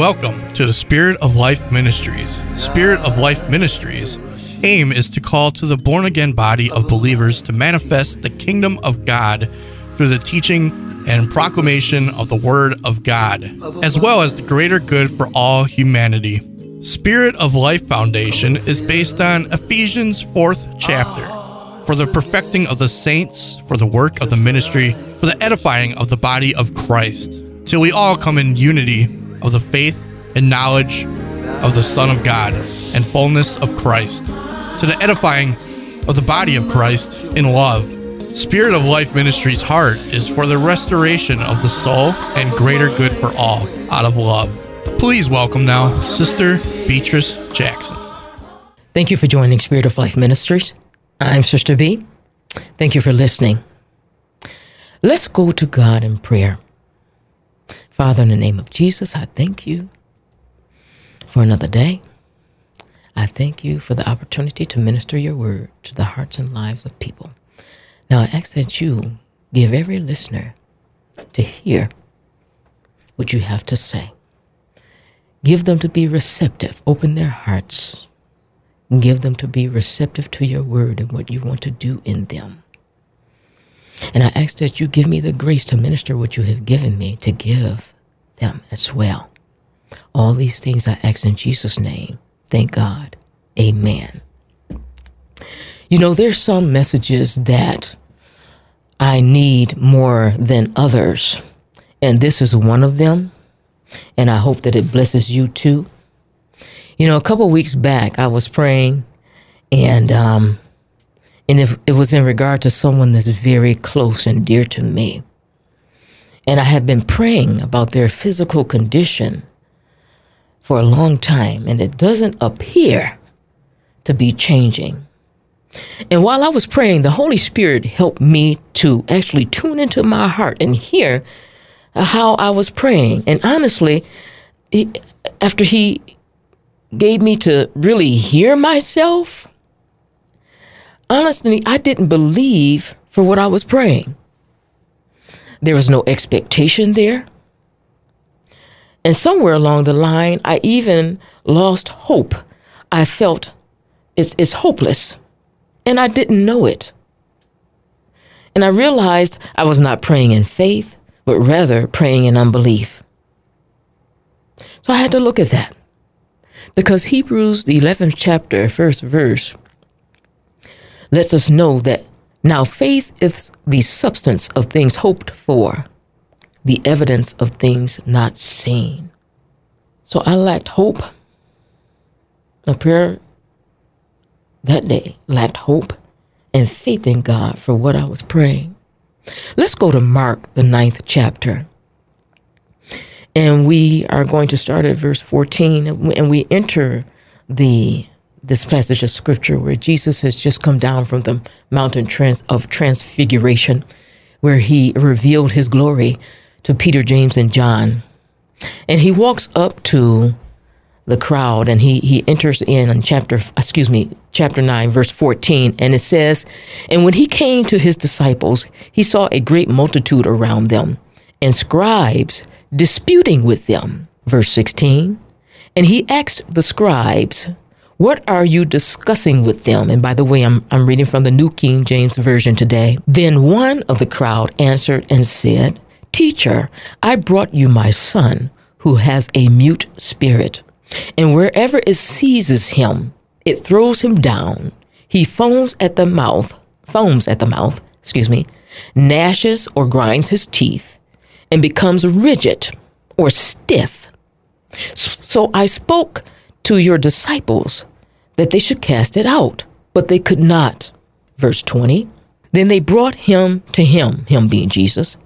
Welcome to the Spirit of Life Ministries. Spirit of Life Ministries aim is to call to the born again body of believers to manifest the kingdom of God through the teaching and proclamation of the word of God, as well as the greater good for all humanity. Spirit of Life Foundation is based on Ephesians 4th chapter for the perfecting of the saints, for the work of the ministry, for the edifying of the body of Christ, till we all come in unity of the faith and knowledge of the Son of God and fullness of Christ, to the edifying of the body of Christ in love. Spirit of Life Ministries' heart is for the restoration of the soul and greater good for all out of love. Please welcome now Sister Beatrice Jackson. Thank you for joining Spirit of Life Ministries. I'm Sister Bea. Thank you for listening. Let's go to God in prayer. Father, in the name of Jesus, I thank you for another day. I thank you for the opportunity to minister your word to the hearts and lives of people. Now I ask that you give every listener to hear what you have to say. Give them to be receptive. Open their hearts. Give them to be receptive to your word and what you want to do in them. And I ask that you give me the grace to minister what you have given me to give them as well. All these things I ask in Jesus' name. Thank God. Amen. You know, there's some messages that I need more than others, and this is one of them. And I hope that it blesses you too. You know, a couple weeks back, I was praying, and um, and if it was in regard to someone that's very close and dear to me. And I have been praying about their physical condition for a long time, and it doesn't appear to be changing. And while I was praying, the Holy Spirit helped me to actually tune into my heart and hear how I was praying. And honestly, after He gave me to really hear myself, honestly, I didn't believe for what I was praying. There was no expectation there. And somewhere along the line, I even lost hope. I felt it's, it's hopeless. And I didn't know it. And I realized I was not praying in faith, but rather praying in unbelief. So I had to look at that. Because Hebrews, the 11th chapter, first verse, lets us know that now faith is the substance of things hoped for, the evidence of things not seen. So I lacked hope. My prayer that day lacked hope and faith in God for what I was praying. Let's go to Mark, the ninth chapter. And we are going to start at verse 14, and we enter the this passage of scripture where Jesus has just come down from the mountain trans- of transfiguration, where he revealed his glory to Peter, James, and John. And he walks up to the crowd and he, he enters in on chapter, excuse me, chapter 9, verse 14. And it says, And when he came to his disciples, he saw a great multitude around them and scribes disputing with them. Verse 16. And he asked the scribes, what are you discussing with them? And by the way, I'm, I'm reading from the New King James Version today. Then one of the crowd answered and said, Teacher, I brought you my son who has a mute spirit. And wherever it seizes him, it throws him down. He foams at the mouth, foams at the mouth, excuse me, gnashes or grinds his teeth, and becomes rigid or stiff. So I spoke to your disciples that they should cast it out, but they could not. Verse 20. Then they brought him to him, him being Jesus.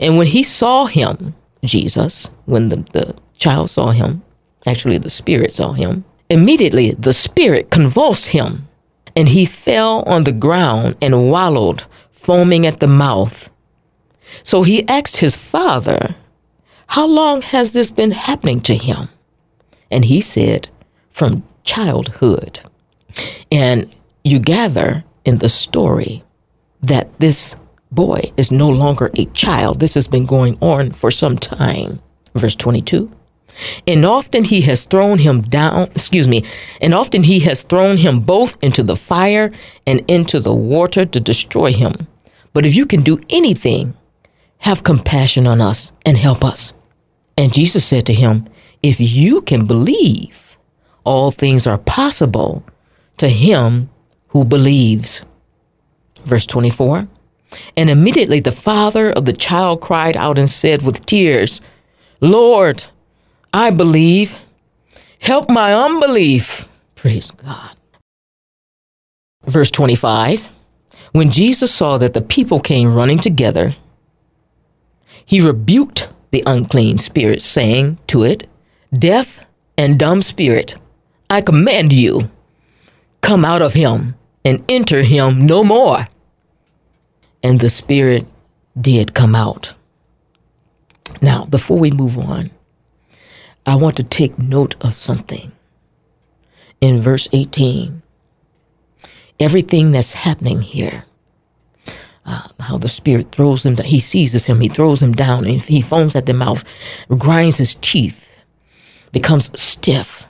And when he saw him, Jesus, when the, the child saw him, actually the spirit saw him, immediately the spirit convulsed him, and he fell on the ground and wallowed, foaming at the mouth. So he asked his father, How long has this been happening to him? And he said, From childhood. And you gather in the story that this boy is no longer a child. This has been going on for some time. Verse 22 And often he has thrown him down, excuse me, and often he has thrown him both into the fire and into the water to destroy him. But if you can do anything, have compassion on us and help us. And Jesus said to him, If you can believe, all things are possible to him who believes. Verse 24 And immediately the father of the child cried out and said with tears, Lord, I believe. Help my unbelief. Praise God. Verse 25 When Jesus saw that the people came running together, he rebuked the unclean spirit, saying to it, Deaf and dumb spirit, I command you, come out of him and enter him no more. And the spirit did come out. Now, before we move on, I want to take note of something. In verse 18, everything that's happening here, uh, how the Spirit throws him, he seizes him, he throws him down, and he foams at the mouth, grinds his teeth, becomes stiff.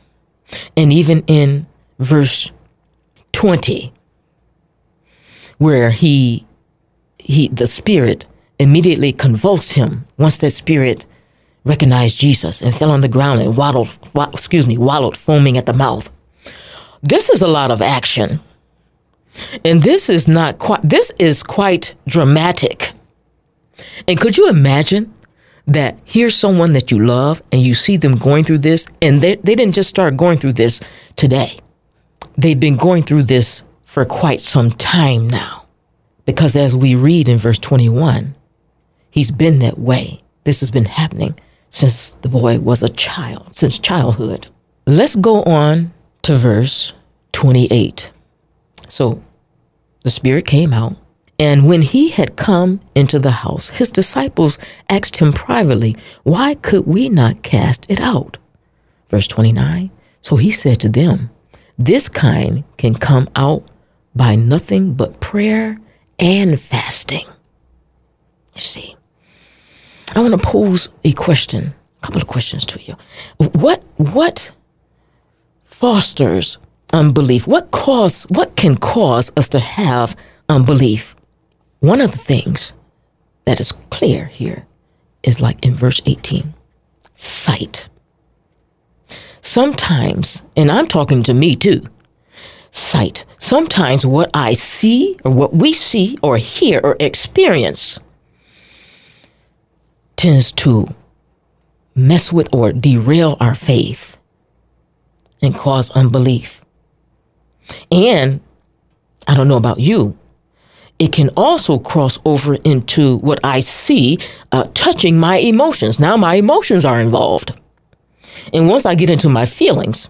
And even in verse 20, where he, he the Spirit immediately convulsed him once that Spirit recognized Jesus and fell on the ground and waddled, excuse me, wallowed, foaming at the mouth. This is a lot of action. And this is not quite, this is quite dramatic. And could you imagine that here's someone that you love and you see them going through this and they, they didn't just start going through this today. They've been going through this for quite some time now. Because as we read in verse 21, he's been that way. This has been happening since the boy was a child, since childhood. Let's go on to verse 28. So the Spirit came out, and when he had come into the house, his disciples asked him privately, Why could we not cast it out? Verse 29. So he said to them, This kind can come out by nothing but prayer and fasting. You see, I want to pose a question, a couple of questions to you. What what fosters unbelief? What cause what can cause us to have unbelief? One of the things that is clear here is like in verse 18, sight. Sometimes, and I'm talking to me too, sight. Sometimes what I see or what we see or hear or experience tends to mess with or derail our faith and cause unbelief. And I don't know about you, it can also cross over into what I see uh, touching my emotions. Now my emotions are involved. And once I get into my feelings,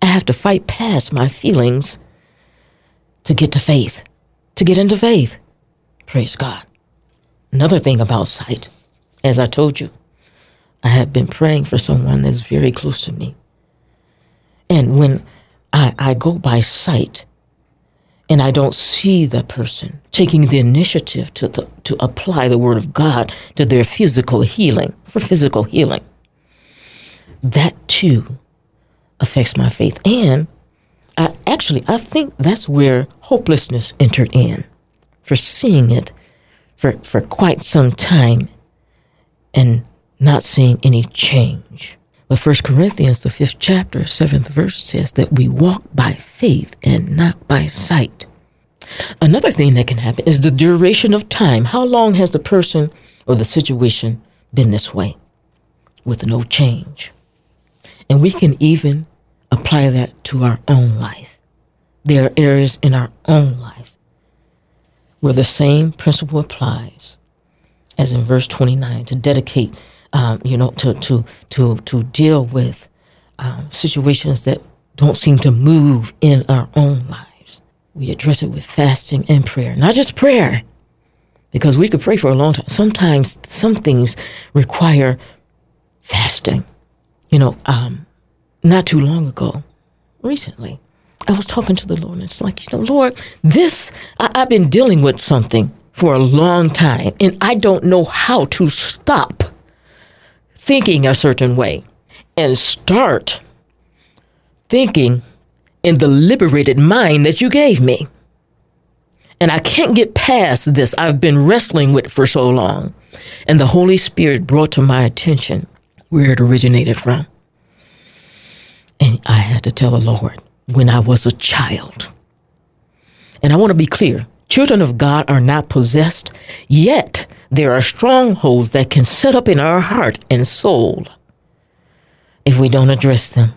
I have to fight past my feelings to get to faith, to get into faith. Praise God. Another thing about sight as I told you, I have been praying for someone that's very close to me. And when I, I go by sight and I don't see that person taking the initiative to, the, to apply the word of God to their physical healing, for physical healing, that too affects my faith. And I, actually, I think that's where hopelessness entered in for seeing it for, for quite some time and not seeing any change. But First Corinthians, the fifth chapter, seventh verse says that we walk by faith and not by sight. Another thing that can happen is the duration of time. How long has the person or the situation been this way with no change? And we can even apply that to our own life. There are areas in our own life where the same principle applies as in verse 29, to dedicate, um, you know, to, to, to, to deal with um, situations that don't seem to move in our own lives. We address it with fasting and prayer, not just prayer, because we could pray for a long time. Sometimes some things require fasting. You know, um, not too long ago, recently, I was talking to the Lord, and it's like, you know, Lord, this, I, I've been dealing with something for a long time, and I don't know how to stop thinking a certain way. and start thinking in the liberated mind that you gave me. And I can't get past this. I've been wrestling with it for so long. And the Holy Spirit brought to my attention where it originated from. And I had to tell the Lord when I was a child. And I want to be clear children of God are not possessed, yet there are strongholds that can set up in our heart and soul if we don't address them.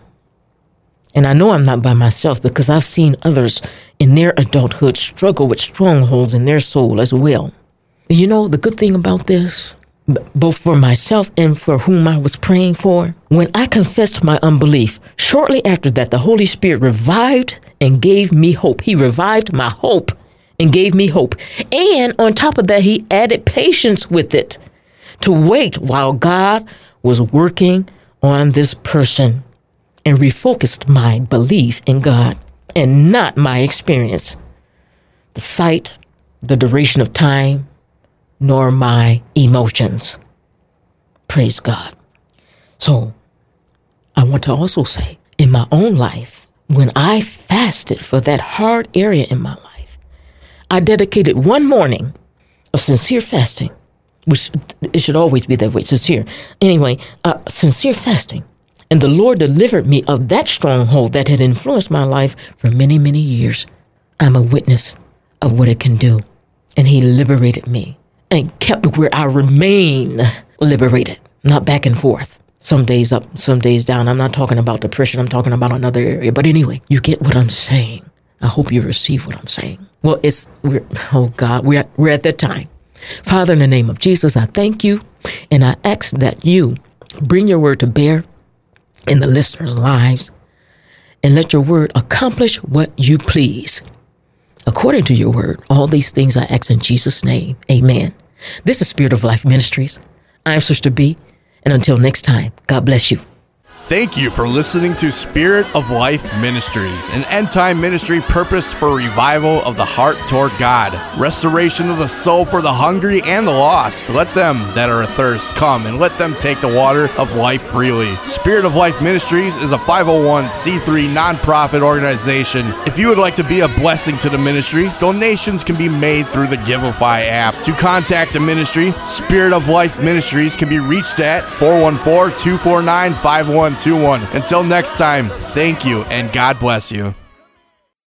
And I know I'm not by myself because I've seen others in their adulthood struggle with strongholds in their soul as well. You know, the good thing about this, both for myself and for whom I was praying for, when I confessed my unbelief, shortly after that, the Holy Spirit revived and gave me hope. He revived my hope and gave me hope. And on top of that, He added patience with it to wait while God was working on this person and refocused my belief in God and not my experience, the sight, the duration of time, nor my emotions. Praise God. So, I want to also say in my own life, when I fasted for that hard area in my life, I dedicated one morning of sincere fasting, which it should always be that way, sincere. Anyway, uh, sincere fasting and the Lord delivered me of that stronghold that had influenced my life for many, many years. I'm a witness of what it can do. And He liberated me and kept where I remain liberated, not back and forth. Some days up, some days down. I'm not talking about depression, I'm talking about another area. But anyway, you get what I'm saying. I hope you receive what I'm saying. Well, it's, we're, oh God, we're, we're at that time. Father, in the name of Jesus, I thank you and I ask that you bring your word to bear in the listeners' lives, and let your word accomplish what you please. According to your word, all these things I ask in Jesus' name. Amen. This is Spirit of Life Ministries. I'm Sister Bea, and until next time, God bless you. Thank you for listening to Spirit of Life Ministries, an end time ministry purposed for revival of the heart toward God, restoration of the soul for the hungry and the lost. Let them that are athirst come and let them take the water of life freely. Spirit of Life Ministries is a 501c3 nonprofit organization. If you would like to be a blessing to the ministry, donations can be made through the Givelify app. To contact the ministry, Spirit of Life Ministries can be reached at 414 249 5121. Until next time, thank you and God bless you.